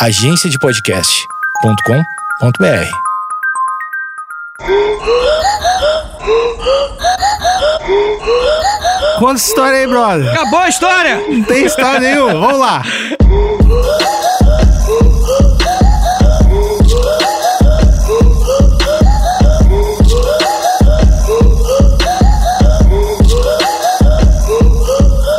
agenciadepodcast.com.br. Conta essa história aí, brother. Acabou a história! Não tem história nenhuma. Vamos lá.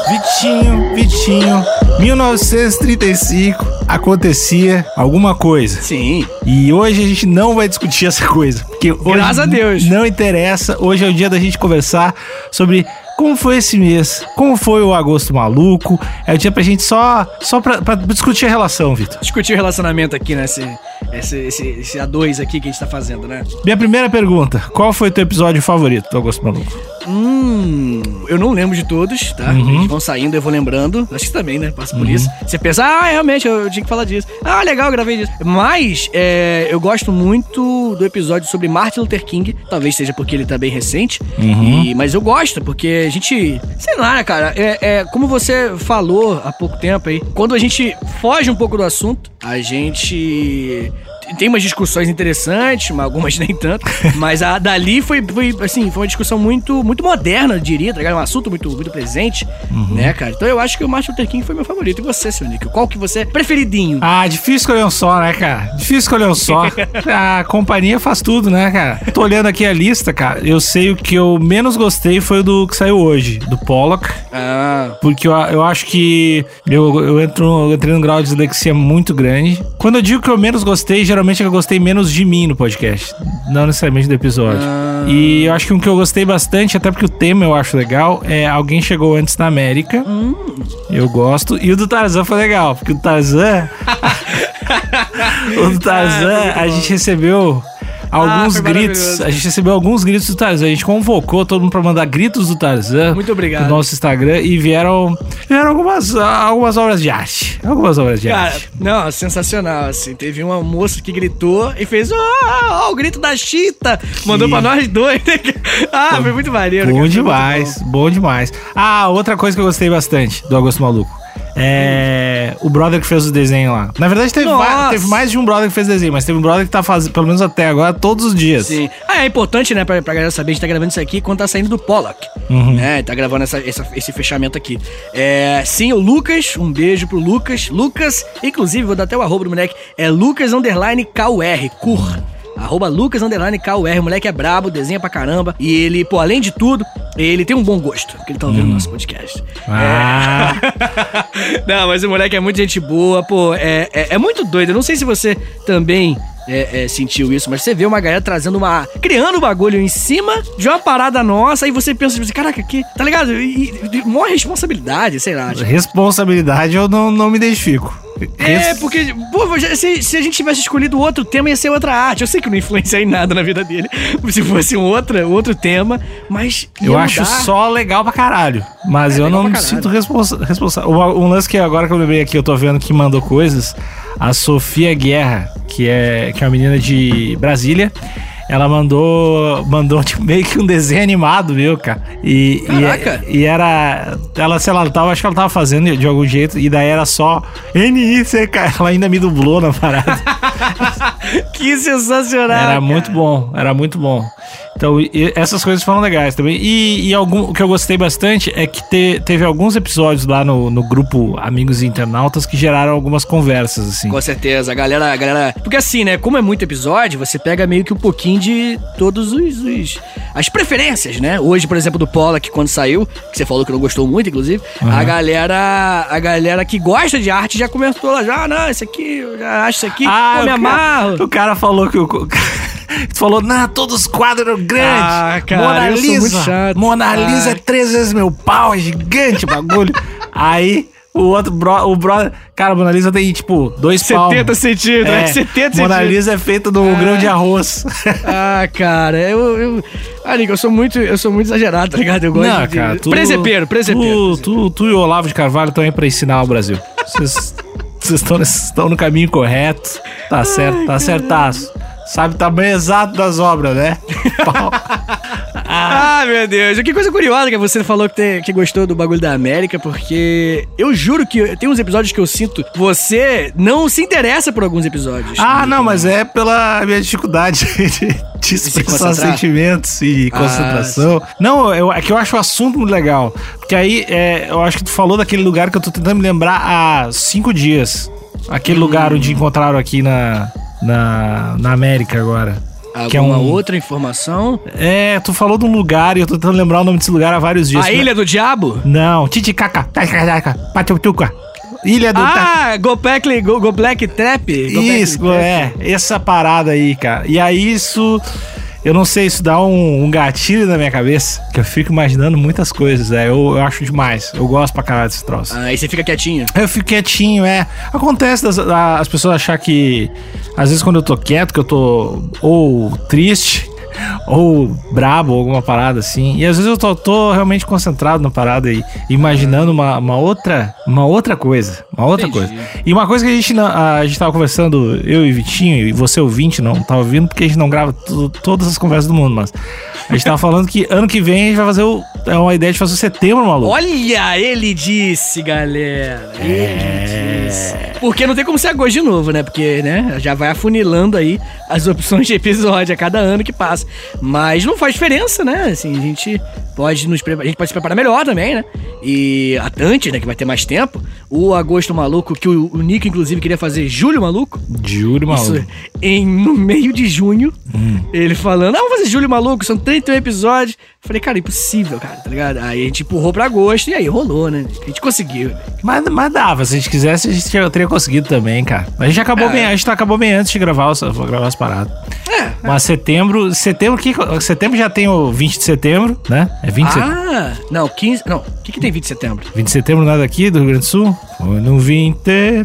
Vitinho, Vitinho, 1935 acontecia alguma coisa. Sim. E hoje a gente não vai discutir essa coisa. Porque hoje Graças a Deus. Não interessa. Hoje é o dia da gente conversar sobre como foi esse mês, como foi o agosto maluco. É o dia pra gente só, só pra, pra discutir a relação, Vitor. Discutir o relacionamento aqui, né? Esse, esse, esse, esse A2 aqui que a gente tá fazendo, né? Minha primeira pergunta: qual foi teu episódio favorito do Agosto Maluco? Hum, eu não lembro de todos, tá? Eles vão saindo, eu vou lembrando. Acho que também, né? Passa por isso. Você pensa, ah, realmente, eu tinha que falar disso. Ah, legal, eu gravei disso. Mas, é, eu gosto muito do episódio sobre Martin Luther King. Talvez seja porque ele tá bem recente. E- mas eu gosto, porque a gente. Sei lá, né, cara? É, é, como você falou há pouco tempo aí, quando a gente foge um pouco do assunto, a gente tem umas discussões interessantes, mas algumas nem tanto. Mas a dali foi, foi assim, foi uma discussão muito, muito moderna, eu diria, tá ligado? Um assunto muito, muito presente, né, cara? Então eu acho que o Martin Luther King foi meu favorito. E você, seu Nick? Qual que você é preferidinho? Ah, difícil escolher um só, né, cara? Difícil escolher um só. A companhia faz tudo, né, cara? Tô olhando aqui a lista, cara. Eu sei o que eu menos gostei foi o do que saiu hoje, do Pollock. Ah, Porque eu, eu acho que eu, eu, entro, eu entrei num grau de dislexia muito grande. Quando eu digo que eu menos gostei, geralmente é que eu gostei menos de mim no podcast. Não necessariamente do episódio. E eu acho que um que eu gostei bastante, até porque o tema eu acho legal, é Alguém Chegou Antes na América. Eu gosto. E o do Tarzan foi legal, porque o Tarzan. o do Tarzan, a gente recebeu. Alguns foi gritos, a gente recebeu alguns gritos do Tarzan. A gente convocou todo mundo pra mandar gritos do Tarzan Muito obrigado. no nosso Instagram e vieram, vieram algumas, algumas obras de arte. Algumas obras de cara, arte. não, sensacional, assim. Teve uma moça que gritou e fez, ó, ó, o grito da Chita. Mandou Sim. pra nós dois. né? ah, foi muito maneiro. Bom cara, demais, bom. bom demais. Ah, outra coisa que eu gostei bastante do Agosto Maluco. É o brother que fez o desenho lá. Na verdade, teve, va- teve mais de um brother que fez desenho, mas teve um brother que tá fazendo, pelo menos até agora, todos os dias. Sim. Ah, é importante, né, pra, pra galera saber, a gente tá gravando isso aqui quando tá saindo do Pollock. Uhum. Né, tá gravando essa, essa- esse fechamento aqui. É, sim, o Lucas, um beijo pro Lucas. Lucas, inclusive, vou dar até o arroba do moleque, é Lucas Underline KUR, Cur. Arroba Lucas Underline KUR, o moleque é brabo, desenha pra caramba. E ele, pô, além de tudo, ele tem um bom gosto, porque ele tá ouvindo nosso podcast. Ah, Não, mas o moleque é muito gente boa, pô, é, é, é muito doido. Eu não sei se você também é, é, sentiu isso, mas você vê uma galera trazendo uma. criando um bagulho em cima de uma parada nossa, aí você pensa, tipo assim, caraca, que. Tá ligado? E, e, maior responsabilidade, sei lá. tipo. responsabilidade eu não, não me identifico. É, porque, pô, se, se a gente tivesse escolhido outro tema, ia ser outra arte. Eu sei que não influencia em nada na vida dele, se fosse um outra, outro tema, mas. Eu acho mudar. só legal pra caralho. Mas É eu não me sinto responsa- responsável. Um, um lance que agora que eu lembrei aqui, eu tô vendo que mandou coisas. A Sofia Guerra, que é, que é uma menina de Brasília. Ela mandou, mandou tipo, meio que um desenho animado, meu, cara. E, e- Caraca. E, era. Ela, sei lá, tava, acho que ela tava fazendo de, de algum jeito. E daí era só N-I-C-K. Ela ainda me dublou na parada. Que sensacional! Era cara. muito bom, era muito bom. Então, e- essas coisas foram legais também. E, e algum, o que eu gostei bastante é que te- teve alguns episódios lá no, no grupo Amigos e Internautas que geraram algumas conversas, assim. Com certeza, a galera, a galera. Porque assim, né? Como é muito episódio, você pega meio que um pouquinho de todos os. os- as preferências, né? Hoje, por exemplo, do Pollock, quando saiu, que você falou que não gostou muito, inclusive, a galera. A galera que gosta de arte já comentou lá, já, ah, não, isso aqui, eu já acho isso aqui, Ah, eu me amarro. Cara, o cara falou que o. Tu falou, não, todos os quadros eram grandes. Ah, cara, Mona Lisa. muito chato. Mona Lisa é três vezes meu pau, é gigante o bagulho. Aí, o outro, bro, o brother. Cara, a Mona Lisa tem, tipo, dois 70 palmos. centímetros, É, né? 70 Mona centímetros. Lisa é feita do grão de arroz. Ah, cara, eu. eu... Ah, Nico, eu sou muito, eu sou muito exagerado, tá ligado? Eu gosto Não, de. cara, tu, presepeiro, presepeiro. Tu, tu, tu e o Olavo de Carvalho estão aí pra ensinar o Brasil. Vocês estão no caminho correto. Tá certo, tá certaço. Sabe o tamanho exato das obras, né? Pau. ah, meu Deus. Que coisa curiosa que você falou que, tem, que gostou do bagulho da América, porque eu juro que tem uns episódios que eu sinto você não se interessa por alguns episódios. Ah, não, mas é pela minha dificuldade de, de expressar sentimentos e ah, concentração. Não, eu, é que eu acho o assunto muito legal. Porque aí, é, eu acho que tu falou daquele lugar que eu tô tentando me lembrar há cinco dias. Aquele hum. lugar onde encontraram aqui na, na, na América agora. Alguma que é uma outra informação? É, tu falou de um lugar e eu tô tentando lembrar o nome desse lugar há vários dias. A Ilha do Diabo? Não, Titicaca, Patutuca. Ilha do Ah, Go Black, Go, Go Black Trap? Go isso, Black é. Essa parada aí, cara. E aí isso eu não sei, isso dá um, um, gatilho na minha cabeça, que eu fico imaginando muitas coisas, é. Eu, eu acho demais. Eu gosto pra caralho desse troço. Ah, aí você fica quietinho? Eu fico quietinho, é. Acontece das, as pessoas achar que. Às vezes quando eu tô quieto, que eu tô ou triste, ou brabo, alguma parada assim. E às vezes eu tô, tô realmente concentrado na parada e imaginando uma, uma, outra, uma outra coisa. Uma outra Entendi. coisa. E uma coisa que a gente, a, a gente tava conversando, eu e Vitinho, e você ouvinte, não tá ouvindo porque a gente não grava todas as conversas do mundo, mas a gente tava falando que ano que vem a gente vai fazer o. É uma ideia de fazer o setembro, maluco. Olha, ele disse, galera. Ele é... disse. Porque não tem como ser agosto de novo, né? Porque, né, já vai afunilando aí as opções de episódio a cada ano que passa. Mas não faz diferença, né? Assim, a gente pode nos a gente pode se preparar melhor também, né? E antes, né, que vai ter mais tempo, o Agosto Maluco, que o, o Nico, inclusive, queria fazer Julho Maluco. Julho Maluco. Isso, em, no meio de junho, hum. ele falando, ah, vamos fazer Julho Maluco, são 31 episódios. Falei, cara, impossível, cara, tá ligado? Aí a gente empurrou pra agosto e aí rolou, né? A gente conseguiu. Mas, mas dava, se a gente quisesse, a gente teria conseguido também, cara. A gente acabou é. bem, a gente acabou bem antes de gravar, gravar as paradas. É. Mas setembro, setembro, que, setembro já tem o 20 de setembro, né? É 20 de setembro. Ah, não, 15. Não, o que, que tem 20 de setembro? 20 de setembro nada aqui do Rio Grande do Sul? Foi no 20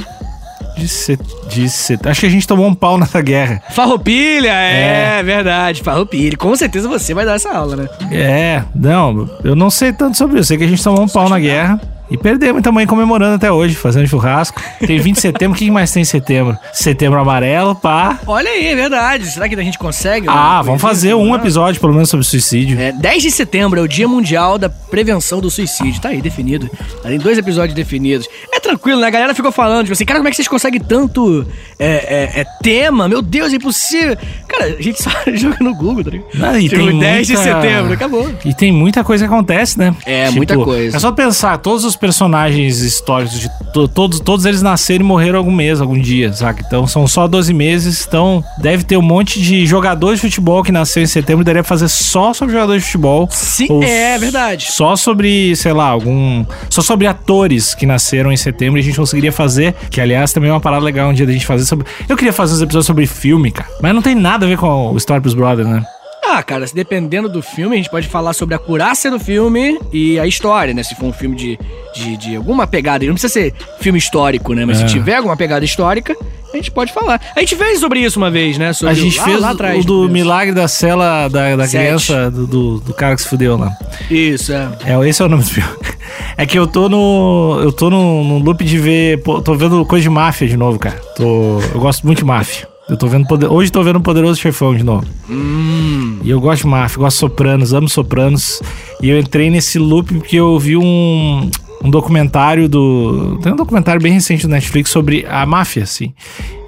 de, set... de set... Acho que a gente tomou um pau nessa guerra. Farroupilha, é, é, verdade. Farroupilha. Com certeza você vai dar essa aula, né? É, não, eu não sei tanto sobre isso. Sei que a gente tomou um pau na guerra. E perdemos também comemorando até hoje, fazendo churrasco. Tem 20 de setembro, o que mais tem em setembro? Setembro amarelo, pá. Olha aí, é verdade. Será que a gente consegue? Ah, vamos fazer um episódio, pelo menos, sobre suicídio. É, 10 de setembro é o Dia Mundial da Prevenção do Suicídio. Tá aí, definido. Tem dois episódios definidos. É tranquilo, né? A galera ficou falando, tipo assim, cara, como é que vocês conseguem tanto é, é, é tema? Meu Deus, é impossível. Cara, a gente só joga no Google, tá ligado? Não, e tipo, tem 10 muita... de setembro, acabou. E tem muita coisa que acontece, né? É, tipo, muita coisa. É só pensar, todos os personagens históricos, de to todos, todos eles nasceram e morreram algum mês, algum dia, saca? Então são só 12 meses, então deve ter um monte de jogadores de futebol que nasceu em setembro, daria fazer só sobre jogadores de futebol. Sim, é verdade. Só sobre, sei lá, algum. Só sobre atores que nasceram em setembro e a gente conseguiria fazer, que aliás também é uma parada legal um dia da gente fazer sobre. Eu queria fazer uns episódios sobre filme, cara, mas não tem nada a ver com o Story pros Brothers, né? Ah, cara, dependendo do filme, a gente pode falar sobre a curácia do filme e a história, né? Se for um filme de, de, de alguma pegada, não precisa ser filme histórico, né? Mas é. se tiver alguma pegada histórica, a gente pode falar. A gente fez sobre isso uma vez, né? Sobre a gente o, fez lá, lá atrás, o do milagre da cela da, da criança, do, do, do, cara que se fudeu lá. Isso, é. é. Esse é o nome do filme. É que eu tô no. Eu tô no, no loop de ver. Tô vendo coisa de máfia de novo, cara. Tô, eu gosto muito de máfia. Eu tô vendo. Poder... Hoje tô vendo Poderoso Chefão de novo. Hum. E eu gosto de máfia, gosto de sopranos, amo sopranos. E eu entrei nesse loop porque eu vi um, um documentário do. Tem um documentário bem recente do Netflix sobre a máfia, assim.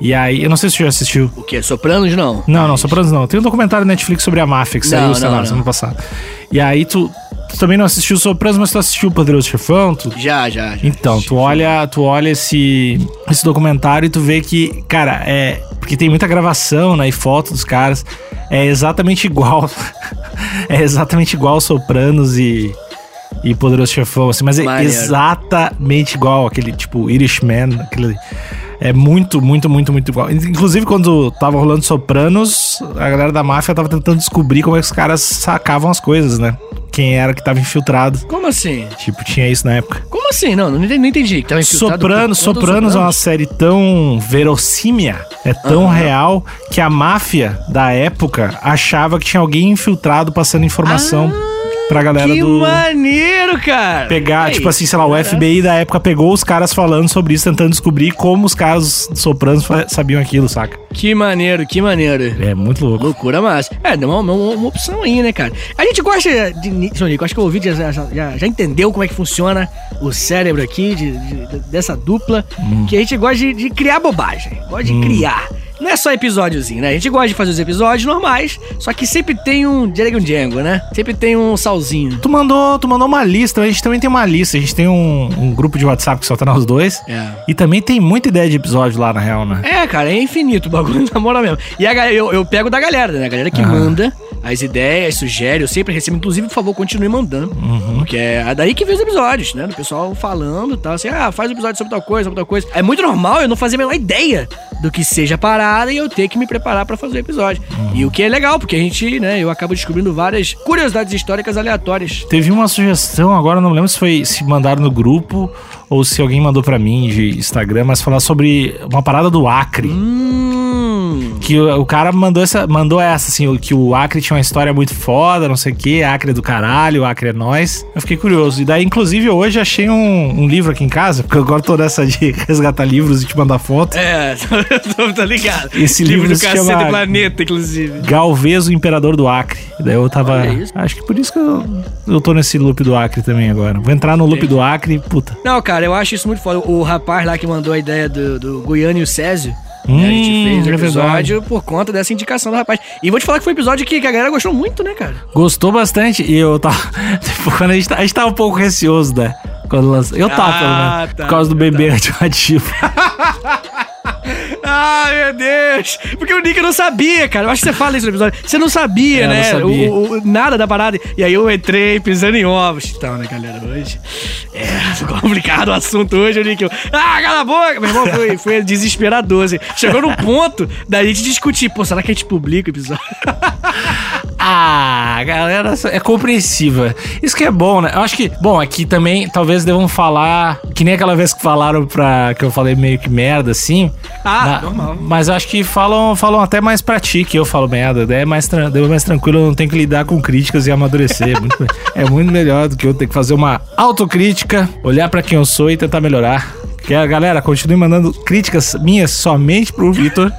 E aí, eu não sei se você já assistiu. O quê? Sopranos não? Não, não, Sopranos não. Tem um documentário do Netflix sobre a máfia que saiu, não, sei lá, semana passada. E aí tu. Tu também não assistiu Sopranos, mas tu assistiu o Poderoso Chefão? Tu... Já, já, já. Então, tu olha, tu olha esse, esse documentário e tu vê que, cara, é. Porque tem muita gravação, né? E foto dos caras. É exatamente igual. é exatamente igual Sopranos e. E Poderoso Chefão, assim, mas é exatamente igual aquele, tipo, Irishman, aquele. É muito, muito, muito, muito igual. Inclusive, quando tava rolando Sopranos, a galera da máfia tava tentando descobrir como é que os caras sacavam as coisas, né? quem era que tava infiltrado. Como assim? Tipo, tinha isso na época. Como assim? Não, não entendi. Não entendi. Tava Sopranos, Sopranos é uma série tão verossímia, é tão uhum. real, que a máfia da época achava que tinha alguém infiltrado passando informação. Ah pra galera que do. maneiro, cara! Pegar, É tipo isso, assim, sei lá, o. FBI da época pegou os caras falando sobre isso, tentando descobrir como os caras sopranos fa- sabiam aquilo, saca? Que maneiro, que maneiro. É muito louco. Loucura massa. É, deu uma, uma, uma opção aí, né, cara? A gente gosta de. Sonic, acho que o ouvinte já, já, já- já entendeu como é que funciona o cérebro aqui, de, de- dessa dupla. Hum. Que a gente gosta de, de criar bobagem. Gosta de criar. Não é só episódiozinho, né? A gente gosta de fazer os episódios normais, só que sempre tem um Django Django, né? Sempre tem um salzinho. Tu mandou, tu mandou uma lista, a gente também tem uma lista, a gente tem um, um grupo de WhatsApp que só tá nós dois. É. E também tem muita ideia de episódio lá, na real, né? É, cara, é infinito o bagulho, na moral mesmo. E a, eu, eu pego da galera, né? A galera que Aham. manda as ideias, sugere, eu sempre recebo. Inclusive, por favor, continue mandando. Uhum. Porque é daí que vem os episódios, né? Do pessoal falando e tal, assim, ah, faz um episódio sobre tal coisa, sobre tal coisa. É muito normal eu não fazer a menor ideia do que seja a parada e eu ter que me preparar pra fazer o episódio. Uhum. E o que é legal, porque a gente, né, eu acabo descobrindo várias curiosidades históricas aleatórias. Teve uma sugestão, agora não lembro se foi se mandaram no grupo ou se alguém mandou pra mim de Instagram, mas falar sobre uma parada do Acre. Hum. Que o, o cara mandou essa, mandou essa, assim, que o Acre tinha uma história muito foda, não sei o que, Acre é do caralho, Acre é nós. Eu fiquei curioso. E daí, inclusive, hoje achei um, um livro aqui em casa, porque eu agora tô nessa de resgatar livros e te mandar foto. É, tô, tô ligado. Esse livro do se Cacete chama- Planeta, inclusive. Galvez, o Imperador do Acre. E daí eu tava. Acho que por isso que eu, eu tô nesse loop do Acre também agora. Vou entrar no loop do Acre, puta. Não, cara, eu acho isso muito foda. O rapaz lá que mandou a ideia do, do Goiânia e o Césio. Hum, a gente fez o é episódio por conta dessa indicação do rapaz. E vou te falar que foi um episódio que, que a galera gostou muito, né, cara? Gostou bastante. E eu tava. Tipo, quando a gente, tá- a gente tava um pouco receoso, né? Quando lançou. Eu tava, Ah, pelo menos. tá, por causa do bebê radioativo. Ai, meu Deus! Porque o Nick não sabia, cara. Eu acho que você fala isso no episódio. Você não sabia, É, eu não né? sabia. O, o- nada da parada. E aí eu entrei pisando em ovos. Então, né, galera? Hoje. É, complicado o assunto hoje, o Nick. eu, Ah, cala a boca! Meu irmão, foi, foi desesperador. Assim. Chegou no ponto da gente discutir. Pô, será que a gente publica o episódio? Ah, galera é compreensiva. Isso que é bom, né? Eu acho que, bom, aqui também talvez devam falar, que nem aquela vez que falaram pra. que eu falei meio que merda, assim. Ah, Na- Mas acho que falam, falam até mais pra ti que eu falo merda. Daí é mais, é mais tranquilo, eu não tenho que lidar com críticas e amadurecer. É muito, é muito melhor do que eu ter que fazer uma autocrítica, olhar pra quem eu sou e tentar melhorar. Que a galera continue mandando críticas minhas somente pro Vitor.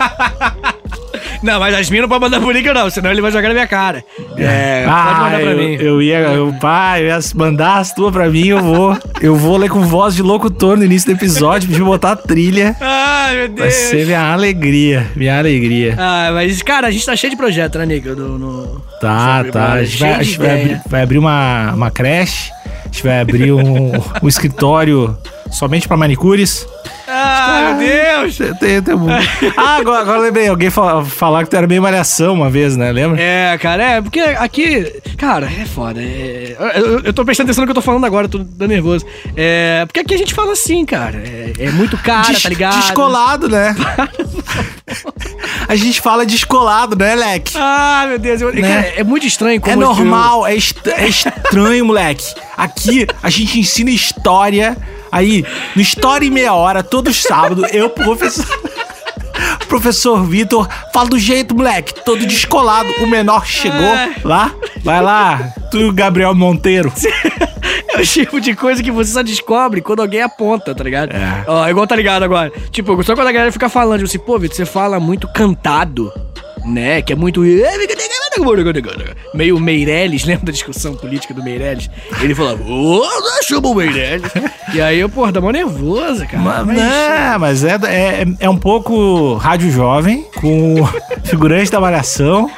Não, mas as minhas não pode mandar pro Nick, não, senão ele vai jogar na minha cara. É, pode mandar pra eu, mim. Eu ia, eu, pai, eu ia mandar as tuas pra mim, eu vou. Eu vou ler com voz de locutor no início do episódio, de botar a trilha. Ai, meu Vai Deus. ser minha alegria, minha alegria. Ah, mas, cara, a gente tá cheio de projeto, né, Nick? No, no- Tá, tá. A gente vai, a gente vai abrir, vai abrir uma, uma creche, a gente vai abrir um, um escritório somente pra manicures. Ah, meu Deus! Tem- tem- tem um- Ah, agora, agora eu lembrei, alguém fa- falar que tu era meio malhação uma vez, né? Lembra? É, cara, é, porque aqui. Cara, é foda. é- eu, eu- tô prestando atenção no que eu tô falando agora, tô, tô nervoso. É, porque aqui a gente fala assim, cara. É, é muito cara, Des- tá ligado? Descolado, né? a gente fala descolado, né, Leque? Ah, meu Deus. eu- Né? cara, é muito estranho como É eu- normal, é, est- é estranho, moleque. Aqui a gente ensina história. Aí, no História em Meia Hora, todo sábado, eu, professor. Professor Vitor, fala do jeito, moleque, todo descolado. O menor chegou É. lá. Vai lá, tu e o Gabriel Monteiro. O tipo de coisa que você só descobre quando alguém aponta, tá ligado? É. Ó, igual tá ligado agora. Tipo, só quando a galera fica falando, tipo assim, pô, Vitor, você fala muito cantado, né? Que é muito. Meio Meirelles, lembra da discussão política do Meirelles? Ele falava, ô, chama o Meirelles. e aí eu, pô, dá mó nervosa, cara. Mas, Mas- não, mas é, é, é um pouco rádio jovem, com figurante da malhação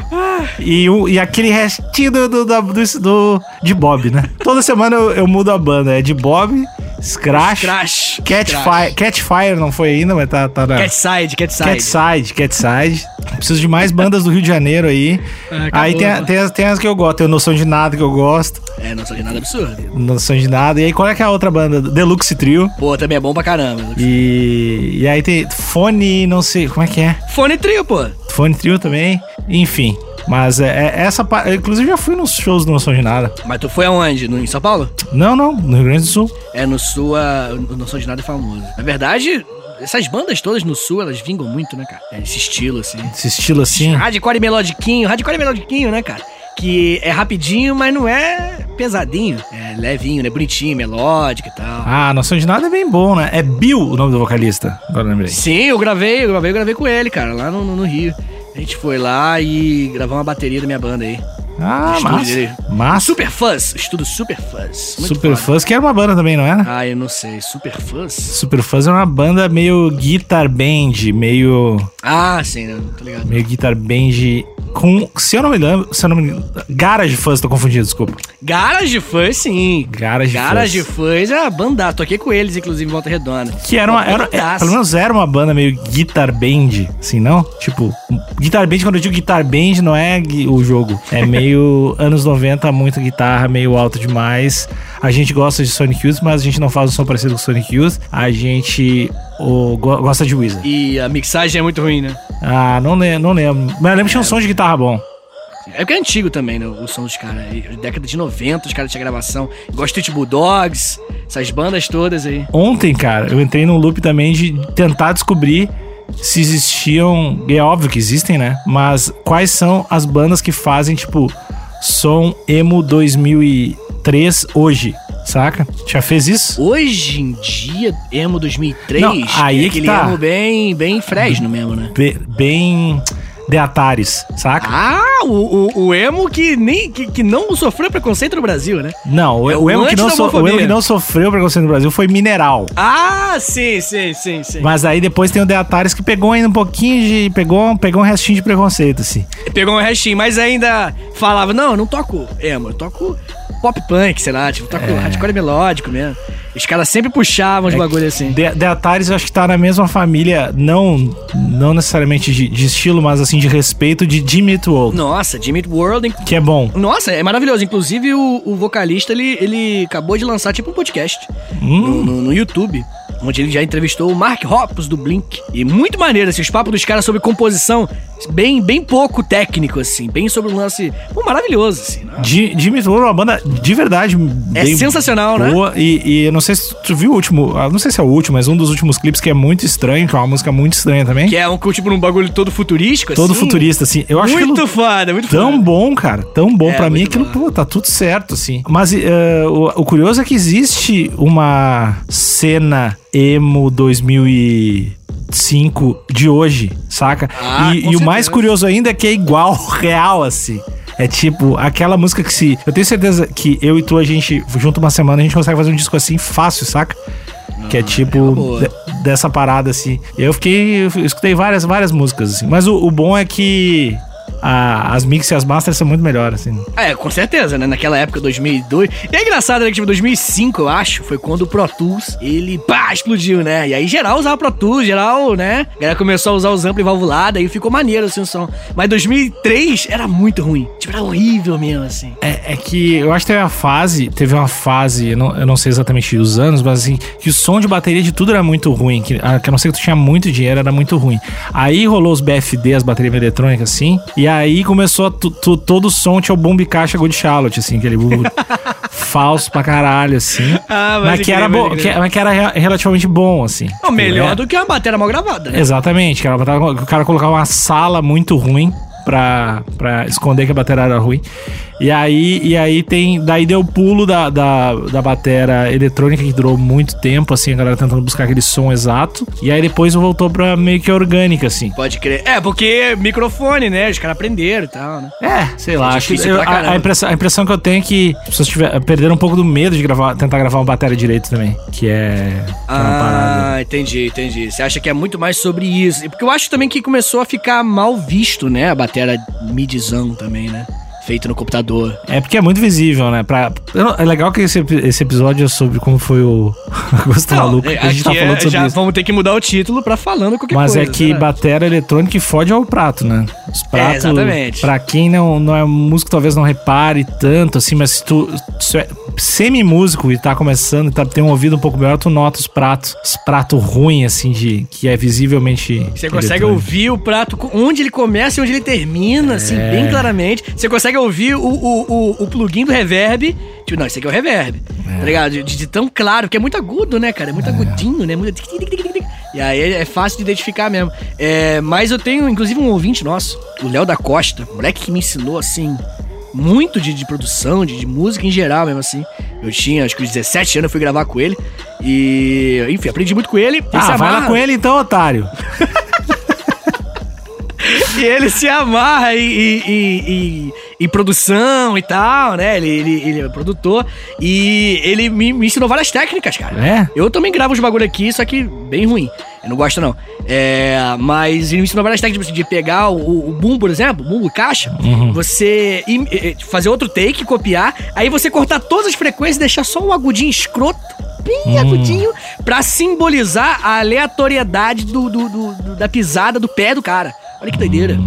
e, o- e aquele restinho do, do, do- do- de Bob, né? Toda semana eu, eu mudo a banda. É de Bob, Scratch, Crash. Catfire. Catfire não foi ainda, mas tá, tá na. Catside, Catside. Catside, Catside. Preciso de mais bandas do Rio de Janeiro aí. Acabou, aí tem, a- pô. tem, as, tem as que eu gosto. Tem o Noção de Nada que eu gosto. É, não sou de nada absurdo. Noção de Nada. E aí qual é que é a outra banda? Deluxe Trio. Pô, também é bom pra caramba. E, e aí tem Fone, não sei, como é que é? Fone trio, pô. Fone Trio também. Enfim. Mas é, é essa parte. Inclusive já fui nos shows do Noção de Nada. Mas tu foi aonde? No, em São Paulo? Não, não, no Rio Grande do Sul. É, no Sul, a, o Não Sou de Nada é famoso. Na verdade, essas bandas todas no Sul, elas vingam muito, né, cara? É esse estilo, assim. Esse estilo assim. Hardcore melodiquinho, hardcore melodiquinho, né, cara? Que é rapidinho, mas não é pesadinho, é levinho, né? Bonitinho, melódico e tal. Ah, Noção de Nada é bem bom, né? É Bill o nome do vocalista, agora lembrei. Sim, eu gravei, eu gravei, eu gravei com ele, cara, lá no, no, no Rio. A gente foi lá e gravou uma bateria da minha banda aí. Ah, massa. Massa. Super Fuzz, estudo Super Fuzz. Muito Super foda. Fuzz, que era uma banda também, não era? Ah, eu não sei, Super Fuzz? Super Fuzz é uma banda meio guitar band, meio Ah, sim, né? tô ligado. meio guitar band com, se eu não me lembro, se eu não me engano, Garage Fuzz, tô confundido, desculpa. Garage Fuzz, sim. Garage, Garage Fuzz. Fuzz é a banda, toquei com eles, inclusive, em Volta Redonda. Que era uma, era, é, bandaça. pelo menos era uma banda meio guitar band, assim, não? Tipo, guitar band, quando eu digo guitar band, não é o jogo. É meio anos 90, muita guitarra, meio alto demais. A gente gosta de Sonic Youth, mas a gente não faz um som parecido com Sonic Youth. A gente o, go- gosta de Wizard. E a mixagem é muito ruim, né? Ah, não, não lembro. Mas eu lembro que tinha um som de guitarra bom. É porque é antigo também, né? O som dos caras. Década de 90, os caras tinham gravação. Igual Street Bulldogs, essas bandas todas aí. Ontem, cara, eu entrei num loop também de tentar descobrir se existiam. E é óbvio que existem, né? Mas quais são as bandas que fazem, tipo, som emo 2003 hoje, saca? Já fez isso? Hoje em dia, emo 2003, Não, aí é é que aquele tá. emo bem, bem fresno mesmo, né? Be- bem. De Atares, saca? Ah, o, o, o emo que, nem, que, que não sofreu preconceito no Brasil, né? Não, o, É o emo que não so- o emo que não sofreu preconceito no Brasil foi Mineral. Ah, sim, sim, sim, sim. Mas aí depois tem o De Atares que pegou ainda um pouquinho de. Pegou, pegou um restinho de preconceito, assim. Pegou um restinho, mas ainda falava, não, eu não toco emo, eu toco pop punk, sei lá, tipo, toco hardcore melódico mesmo. Os caras sempre puxavam os bagulho assim. De, de Atares eu acho que tá na mesma família, não, não necessariamente de, de estilo, mas assim de respeito de Jimmy Eat World, Nossa, Jimmy Eat World, que é bom. Nossa, é maravilhoso. Inclusive, o, o vocalista, ele, ele acabou de lançar tipo um podcast Hum. no, no- no YouTube. Onde ele já entrevistou o Mark Hoppus do Blink. E muito maneiro, assim, os papos dos caras sobre composição, bem, bem pouco técnico, assim, bem sobre o lance. Pô, maravilhoso, assim. né? Ji- Jimmy é uma banda de verdade É sensacional, né? boa. E, e eu não sei se tu viu o último, ah, não sei se é o último, mas um dos últimos clipes que é muito estranho, que é uma música muito estranha também. Que é um tipo num bagulho todo futurístico, Todo assim. futurista, assim. Eu acho muito foda, muito tão foda. bom, cara. Tão bom É, pra mim. Aquilo, bom. pô, tá tudo certo, assim. Mas eh, o, o curioso é que existe uma cena emo 2005 de hoje, saca? Ah, e e o mais curioso ainda é que é igual, real, assim. É tipo, aquela música que se. Eu tenho certeza que eu e tu, a gente, junto uma semana, a gente consegue fazer um disco assim fácil, saca? Que é é uma tipo de- dessa parada assim. Eu fiquei. Eu escutei várias, várias músicas, assim. Mas o, o bom é que a- as mix e as masters são muito melhores, assim. É, com certeza, né? Naquela época, 2002. E é engraçado, né? Que, tipo, 2005, eu acho, foi quando o Pro Tools, ele, pá, explodiu, né? E aí, geral usava Pro Tools, geral, né? A galera começou a usar os ampli valvulada e ficou maneiro, assim, o som. Mas 2003 era muito ruim. Tipo, era horrível mesmo, assim. É, é que eu acho que teve uma fase, teve uma fase, eu não, eu não sei exatamente os anos, mas assim, que o som de bateria de tudo era muito ruim. Que, a, que a não ser que tu tinha muito dinheiro, era muito ruim. Aí rolou os BFD, as baterias eletrônicas, assim, e aí começou a tu- tu- todo o som tinha o bombe caixa Gold Charlotte, assim, aquele falso pra caralho, assim. Ah, mas, que era bom, que, mas que era re- relativamente bom, assim. Não, Tipo, melhor é- do que uma bateria mal gravada, né? Exatamente, que era que o cara colocava uma sala muito ruim pra, pra esconder que a bateria era ruim. E aí, e aí tem. Daí deu o pulo da, da, da bateria eletrônica que durou muito tempo, assim, a galera tentando buscar aquele som exato. E aí depois voltou pra meio que orgânica, assim. Pode crer. É, porque microfone, né? Os caras aprenderam e tal, né? É, sei lá. É Acho que eu- a, a impressão, a impressão que eu tenho é que as pessoas tiver, perderam um pouco do medo de gravar, tentar gravar uma bateria direito também. Que é, que é. Ah, entendi, entendi. Você acha que é muito mais sobre isso? Porque eu acho também que começou a ficar mal visto, né? A bateria midzão também, né? Feito no computador. É porque é muito visível, né? Pra, é legal que esse, esse episódio é sobre como foi o Agosto Maluco. é, que a gente tá aqui falando é- sobre já isso. vamos ter que mudar o título pra falando qualquer Mas coisa. é que será? bateria eletrônica fode ao prato, né? Os pratos, exatamente. pra quem não, não é músico, talvez não repare tanto, assim, mas se tu, se tu é semi-músico e tá começando e tá, tem um ouvido um pouco melhor, tu nota os pratos, os pratos ruins, assim, de, que é visivelmente Você consegue ouvir o prato, onde ele começa e onde ele termina, assim, É. bem claramente. Você consegue ouvir o, o, o, o plugin do reverb. Tipo, não, esse aqui é o reverb. Tá ligado? De, de tão claro, porque é muito agudo, né, cara? É muito agudinho, né? Muito... E aí é fácil de identificar mesmo. É, mas eu tenho, inclusive, um ouvinte nosso, o Léo da Costa, moleque que me ensinou, assim, muito de, de produção, de, de música em geral mesmo assim. Eu tinha, acho que 17 anos, eu fui gravar com ele. E, enfim, aprendi muito com ele. Ah, vai lá com ele então, otário. E ele se amarra em, em- produção e tal, né? Ele, ele, ele é produtor. E ele me, me ensinou várias técnicas, cara. É? Eu também gravo os bagulho aqui, só que bem ruim. Eu não gosto, não. É, mas ele me ensinou várias técnicas tipo, de pegar o, o boom, por exemplo, boom, caixa, você im- eh, eh, fazer outro take, copiar, aí você cortar todas as frequências e deixar só um agudinho escroto, bem agudinho, pra simbolizar a aleatoriedade do, do- do- do- da pisada do pé do cara. Olha que doideira.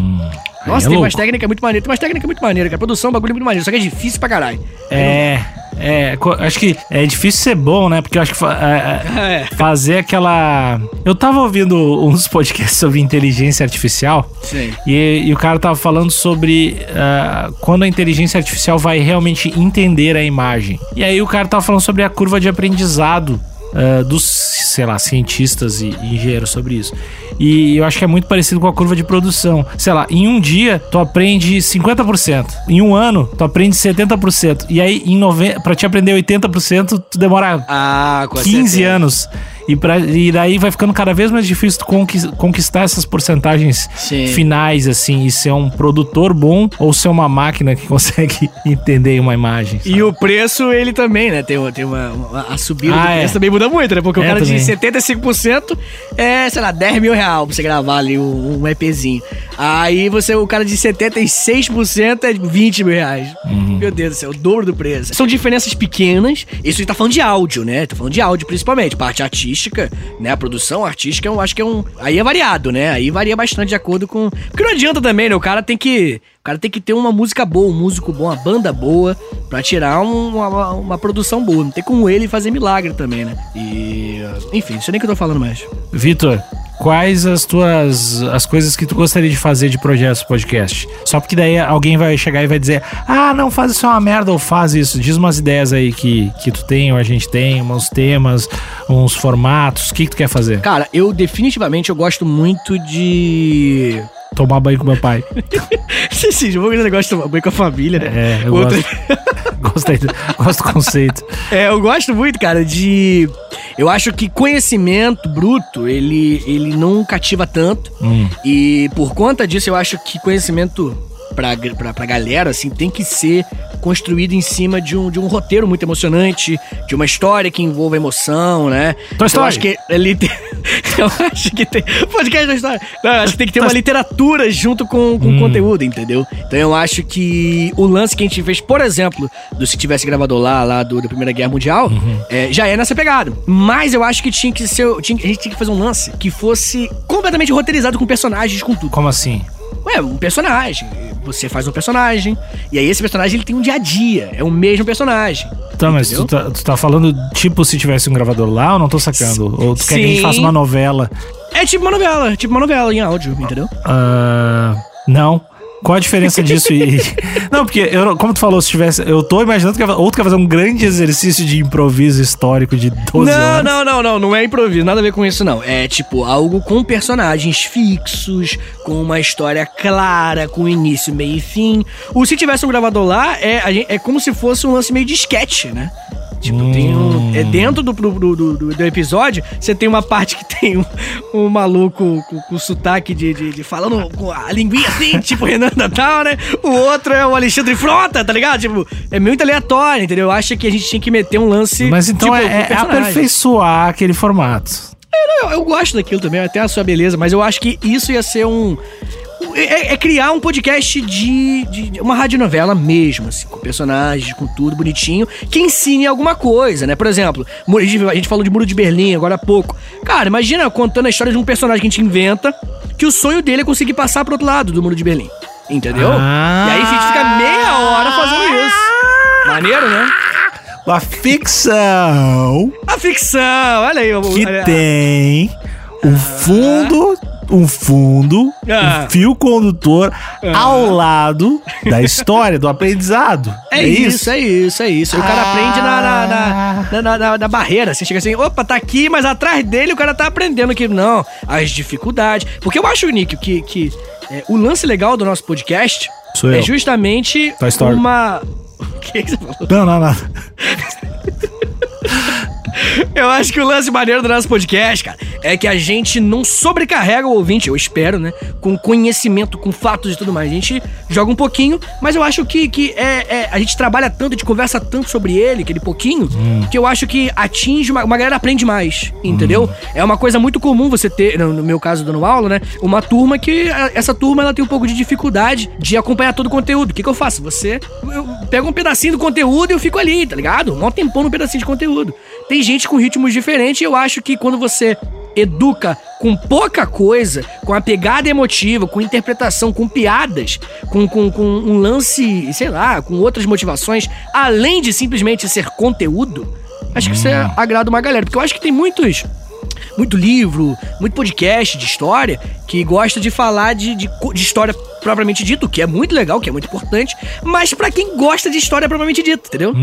Nossa, é tem umas técnicas muito maneiras. Tem umas técnicas muito maneiras, cara. Produção, é bagulho muito maneiro. Só que é difícil pra caralho. É. É, acho que é difícil ser bom, né? Porque eu acho que fa- é, é, É. fazer aquela. Eu tava ouvindo uns podcasts sobre inteligência artificial Sim. e, e o cara tava falando sobre ah, quando a inteligência artificial vai realmente entender a imagem. E aí o cara tava falando sobre a curva de aprendizado ah, dos, sei lá, cientistas e, e engenheiros sobre isso. E eu acho que é muito parecido com a curva de produção. Sei lá, em um dia tu aprende 50%. Em um ano tu aprende 70%. E aí em nove... pra te aprender 80% tu demora Ah, com 15 certeza. anos. E, pra, e daí vai ficando cada vez mais difícil conquistar essas porcentagens Sim. finais, assim, e ser um produtor bom ou ser uma máquina que consegue entender uma imagem. E o preço, ele também, né? Tem, uma- tem uma, uma- A subida Ah, do é. preço também muda muito, né? Porque o É, cara também. de 75% é, sei lá, 10 mil reais pra você gravar ali um, um EPzinho. Aí você, o cara de 76% é 20 mil reais. Uhum. Meu Deus do céu, o dobro do preço. São diferenças pequenas. Isso a gente tá falando de áudio, né? Tá falando de áudio principalmente. Parte artística, né? A produção artística, eu acho que é um. Aí é variado, né? Aí varia bastante de acordo com. Porque não adianta também, né? O cara tem que. O cara tem que ter uma música boa, um músico bom, uma banda boa, pra tirar um- uma, uma produção boa. Não tem como ele fazer milagre também, né? E. Enfim, não sei nem o que eu tô falando mais. Vitor, quais as tuas as coisas que tu gostaria de fazer de projetos podcast? Só porque daí alguém vai chegar e vai dizer: "Ah, não faz isso é uma merda ou faz isso". Diz umas ideias aí que que tu tem ou a gente tem, uns temas, uns formatos, o que que tu quer fazer? Cara, eu definitivamente eu gosto muito de. Tomar banho com meu pai. Sim, sim, esse negócio de tomar banho com a família, né? É, eu Outra- gosto. Gostei, gosto do conceito. É, eu gosto muito, cara, de. Eu acho que conhecimento bruto, ele, ele não cativa tanto. Hum. E por conta disso, eu acho que conhecimento pra, pra, pra galera, assim, tem que ser construído em cima de um, de um roteiro muito emocionante, de uma história que envolva emoção, né? Toy Eu acho que é liter... Eu acho que tem. Podcast da história. Não, eu acho que tem que ter uma literatura junto com, com o conteúdo, entendeu? Então eu acho que o lance que a gente fez, por exemplo, do Se Tivesse Gravador lá, lá do, da Primeira Guerra Mundial, é, já é nessa pegada. Mas eu acho que tinha que ser. Tinha, a gente tinha que fazer um lance que fosse completamente roteirizado com personagens, com tudo. Como assim? Ué, um personagem. Você faz um personagem. E aí esse personagem ele tem um dia a dia. É o mesmo personagem. Tá, mas tu tá, tu tá falando tipo se tivesse um gravador lá ou não tô sacando? Ou tu quer que a gente Sim. faça uma novela? É tipo uma novela, tipo uma novela em áudio, entendeu? Ah, não. Qual a diferença disso e. Não, porque, eu, como tu falou, se tivesse. Eu tô imaginando que ou tu quer fazer um grande exercício de improviso histórico de 12 Não, anos. não, não, não, não é improviso, nada a ver com isso, não. É tipo algo com personagens fixos, com uma história clara, com início, meio e fim. O se tivesse um gravador lá, é, é como se fosse um lance meio de sketch, né? Tipo, tem um. É dentro do, do, do, do- episódio, você tem uma parte que tem um, um maluco com, com sotaque de, de, de falando com a linguinha assim, tipo Renan Natal, né? O outro é o Alexandre Frota, tá ligado? Tipo, é muito aleatório, entendeu? Eu acho que a gente tinha que meter um lance. Mas então tipo, é, é aperfeiçoar aquele formato. Eu, eu gosto daquilo também, até a sua beleza, mas eu acho que isso ia ser um. É, é criar um podcast de, de- uma radionovela mesmo, assim, com personagens, com tudo bonitinho, que ensine alguma coisa, né? Por exemplo, a gente- falou de Muro de Berlim agora há pouco. Cara, imagina contando a história de um personagem que a gente inventa, que o sonho dele é conseguir passar pro outro lado do Muro de Berlim. Entendeu? Ah. E aí a gente fica meia hora fazendo isso. Maneiro, né? A ficção A ficção, olha aí. que olha- tem um fundo, um fundo, Ah. um fio condutor ao lado da história, do aprendizado. É, isso, é isso, é isso. Aí o cara aprende na, na, na, na, na- na- barreira. Você chega assim, opa, tá aqui, mas atrás dele o cara tá aprendendo aqui. Não, as dificuldades. Porque eu acho, Nick, que, que é, o lance legal do nosso podcast Sou é eu. justamente uma. O que, que você falou? Não, não, não. Eu acho que o lance maneiro do nosso podcast, cara, é que a gente não sobrecarrega o ouvinte, eu espero, né? Com conhecimento, com fatos e tudo mais. A gente joga um pouquinho, mas eu acho que, que é, é- a gente trabalha tanto, a gente conversa tanto sobre ele, aquele pouquinho, que eu acho que atinge, uma, uma galera aprende mais, entendeu? É uma coisa muito comum você ter, no, meu caso dando aula, né? Uma turma que, essa turma, ela tem um pouco de dificuldade de acompanhar todo o conteúdo. O que, que eu faço? Você eu pego um pedacinho do conteúdo e eu fico ali, tá ligado? Um tempão no pedacinho de conteúdo. Tem gente com ritmos diferentes e eu acho que quando você educa com pouca coisa, com a pegada emotiva, com interpretação, com piadas, com, com, com um lance, sei lá, com outras motivações, além de simplesmente ser conteúdo, acho que você agrada uma galera. Porque eu acho que tem muitos muito livro, muito podcast de história que gosta de falar de, de, de história propriamente dito, que é muito legal, que é muito importante, mas pra quem gosta de história propriamente dita, entendeu?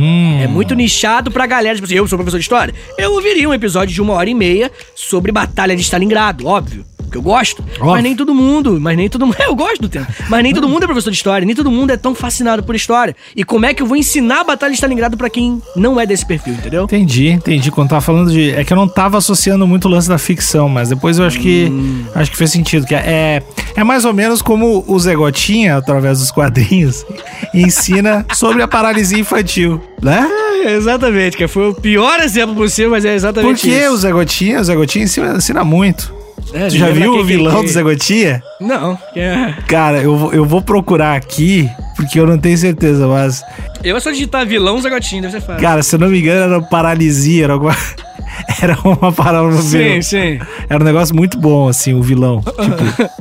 É muito nichado pra galera, tipo assim, eu sou professor de história, eu ouviria um episódio de uma hora e meia sobre Batalha de Stalingrado, óbvio. Que eu gosto, mas Óbvio. nem todo mundo, mas nem todo mundo. Eu gosto do tema. Mas nem todo mundo é professor de história, nem todo mundo é tão fascinado por história. E como é que eu vou ensinar a Batalha de Stalingrado pra quem não é desse perfil, entendeu? Entendi, entendi. Quando tava falando de. É que eu não tava associando muito o lance da ficção, mas depois eu acho que. Acho que fez sentido. Que é, é mais ou menos como o Zé Gotinha, através dos quadrinhos, ensina sobre a paralisia infantil, né? É, exatamente, que foi o pior exemplo possível, mas é exatamente Porque isso. o Zé Gotinha, o Zé Gotinha ensina, ensina muito. É, Tu já viu o vilão que- do Zé Gotinha? Não, é... Cara, eu, vou- eu vou procurar aqui, porque eu não tenho certeza, mas. Eu só digitar vilão Zé Gotinho, deve ser fácil. Cara, se eu não me engano, era paralisia, era alguma. Era uma palavra. sim, sim. Era um negócio muito bom, assim, o vilão. Tipo.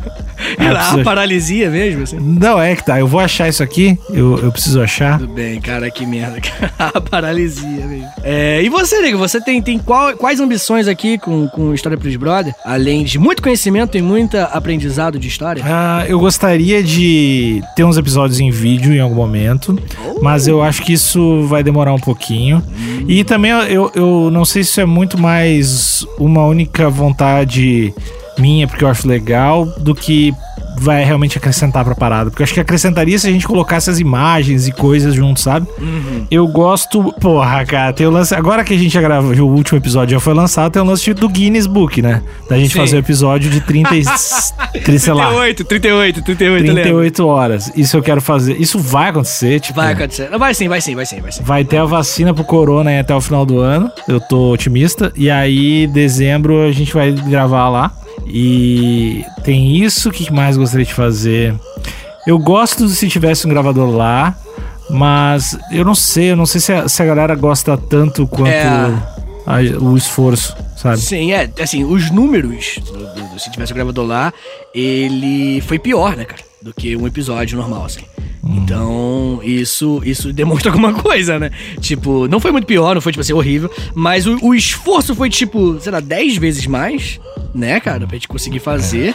Era preciso- a paralisia mesmo, assim. Não, é que tá. Eu vou achar isso aqui. Eu, eu preciso achar. Tudo bem, cara, que merda. a paralisia mesmo. É, e você, nego, você tem, tem qual- quais ambições aqui com, com História pros Brother? Além de muito conhecimento e muito aprendizado de história? Ah, eu gostaria de ter uns episódios em vídeo em algum momento, mas eu acho que isso vai demorar um pouquinho. E também eu, eu não sei se isso é muito mais uma única vontade minha, porque eu acho legal, do que vai realmente acrescentar pra parada. Porque eu acho que acrescentaria se a gente colocasse as imagens e coisas juntos, sabe? Eu gosto. Porra, cara, tem o lance. Agora que a gente já gravou, o último episódio já foi lançado, tem o lance do Guinness Book, né? Da gente Sim. fazer o episódio de 30 e. 30, sei lá. 38, 38, 38, 38 horas. Isso eu quero fazer. Isso vai acontecer, tipo. Vai acontecer. Não, Vai sim, vai sim, vai sim, vai sim. Vai ter a vacina pro corona aí até o final do ano. Eu tô otimista. E aí, dezembro, a gente vai gravar lá. E tem isso. Que mais gostaria de fazer? Eu gosto se tivesse um gravador lá. Mas eu não sei, eu não sei se a, se a galera gosta tanto quanto É. a- o esforço, sabe? Sim, é, assim, os números do, do- do Se Tivesse o Gravador lá, ele foi pior, né, cara, do que um episódio normal, assim. Então, isso, isso demonstra alguma coisa, né? Tipo, não foi muito pior, não foi, tipo assim, horrível, mas o, o esforço foi, tipo, sei lá, 10 vezes mais, né, cara, pra gente conseguir fazer.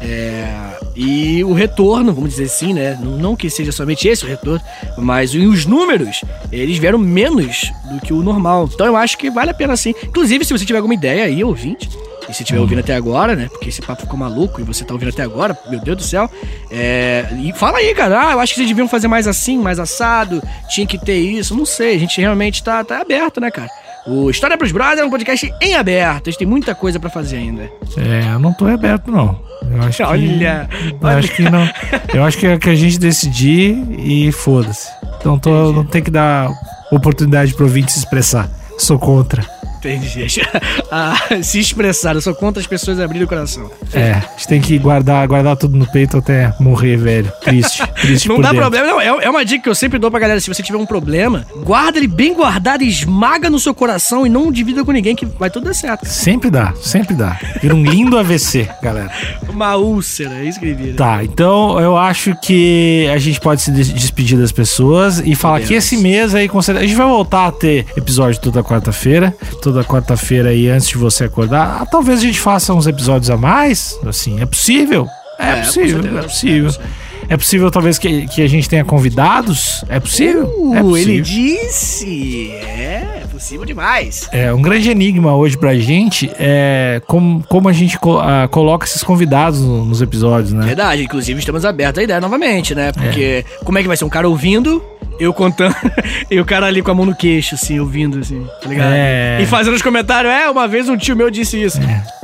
É, e o retorno, vamos dizer assim, né? Não que seja somente esse o retorno, mas os números, eles vieram menos do que o normal. Então eu acho que vale a pena sim. Inclusive, se você tiver alguma ideia aí, ouvinte, e se estiver ouvindo até agora, né? Porque esse papo ficou maluco e você tá ouvindo até agora, meu Deus do céu. É, e fala aí, cara. Ah, eu acho que vocês deviam fazer mais assim, mais assado. Tinha que ter isso. Não sei. A gente realmente tá, tá aberto, né, cara? O História pros Brothers é um podcast em aberto. A gente tem muita coisa pra fazer ainda. É, eu não tô aberto, não. Eu acho que. Olha, Eu olha. acho que não. Eu acho que é que a gente decidir e foda-se. Então tô, não tem que dar oportunidade pro ouvinte se expressar. Sou contra. Entendi. Ah, se expressar. Eu sou contra as pessoas abrirem o coração. É, a gente tem que guardar, guardar tudo no peito até morrer, velho. Triste. Triste Não dá dentro. problema, não. É, é uma dica que eu sempre dou pra galera. Se você tiver um problema, guarda ele bem guardado, esmaga no seu coração e não divida com ninguém que vai tudo dar certo. Sempre dá, sempre dá. Vira um lindo AVC, galera. Uma úlcera, é isso que ele vira. Tá, então eu acho que a gente pode se des- despedir das pessoas e falar que Podemos. esse mês aí, a gente vai voltar a ter episódio toda quarta-feira. Toda quarta-feira aí, antes de você acordar. Ah, talvez a gente faça uns episódios a mais. Assim, é possível? É, É, possível, é possível. É possível, talvez, que, que a gente tenha convidados? É possível? é Uh, possível. ele disse. É, é. Possível demais. É, um grande enigma hoje pra gente é como, como a gente co- ah, coloca esses convidados no- nos episódios, né? Verdade, inclusive estamos abertos à ideia novamente, né? Porque como é que vai ser? Um cara ouvindo, eu contando, e o cara ali com a mão no queixo, assim, ouvindo, assim, tá ligado? É. E fazendo os comentários, é, uma vez um tio meu disse isso.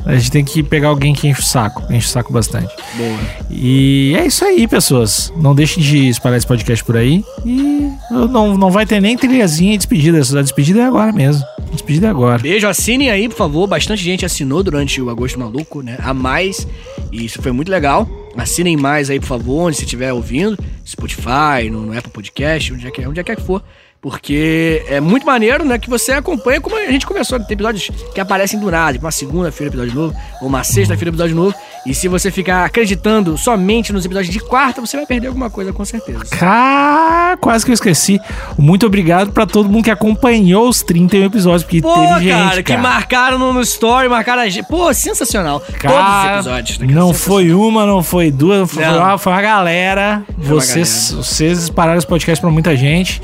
A gente tem que pegar alguém que enche o saco, enche o saco bastante. Boa. E é isso aí, pessoas. Não deixem de espalhar esse podcast por aí. E não, não vai ter nem trilhazinha e despedida. A despedida é agora mesmo. A despedida é agora. Beijo, assinem aí, por favor. Bastante gente assinou durante o Agosto Maluco, né? A mais. E isso foi muito legal. Assinem mais aí, por favor, onde você estiver ouvindo. Spotify, no, no Apple Podcast, onde é, que, onde é que for. Porque é muito maneiro, né? Que você acompanha, como a gente começou. Tem episódios que aparecem do nada. Tipo, uma segunda-feira, episódio novo. Ou uma sexta-feira, episódio novo. E se você ficar acreditando somente nos episódios de quarta, você vai perder alguma coisa, com certeza. Cá, quase que eu esqueci. Muito obrigado pra todo mundo que acompanhou os 31 episódios, porque Pô, teve gente, cara, que marcaram no, no story, marcaram a gente. Pô, sensacional. Todos os Cara, episódios. né, cara? Não foi uma, não foi duas, foi, Não. uma, foi uma galera. Foi uma vocês, vocês espalharam esse podcast pra muita gente.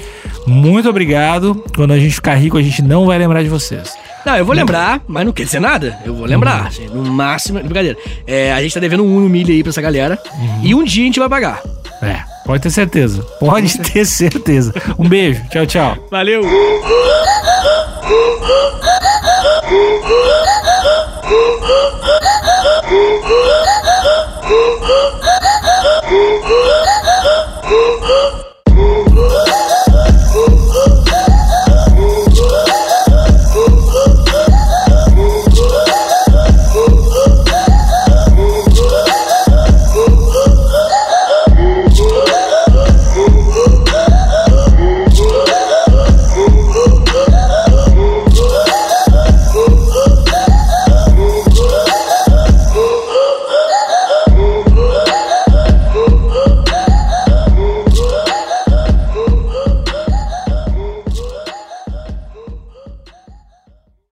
Muito muito obrigado. Quando a gente ficar rico, a gente não vai lembrar de vocês. Não, eu vou lembrar, mas não quer dizer nada. Eu vou lembrar. Hum. Assim, no máximo. Brincadeira. É, a gente tá devendo um humilde aí pra essa galera. Uhum. E um dia a gente vai pagar. É, pode ter certeza. Pode ter certeza. Um beijo. Tchau, tchau. Valeu.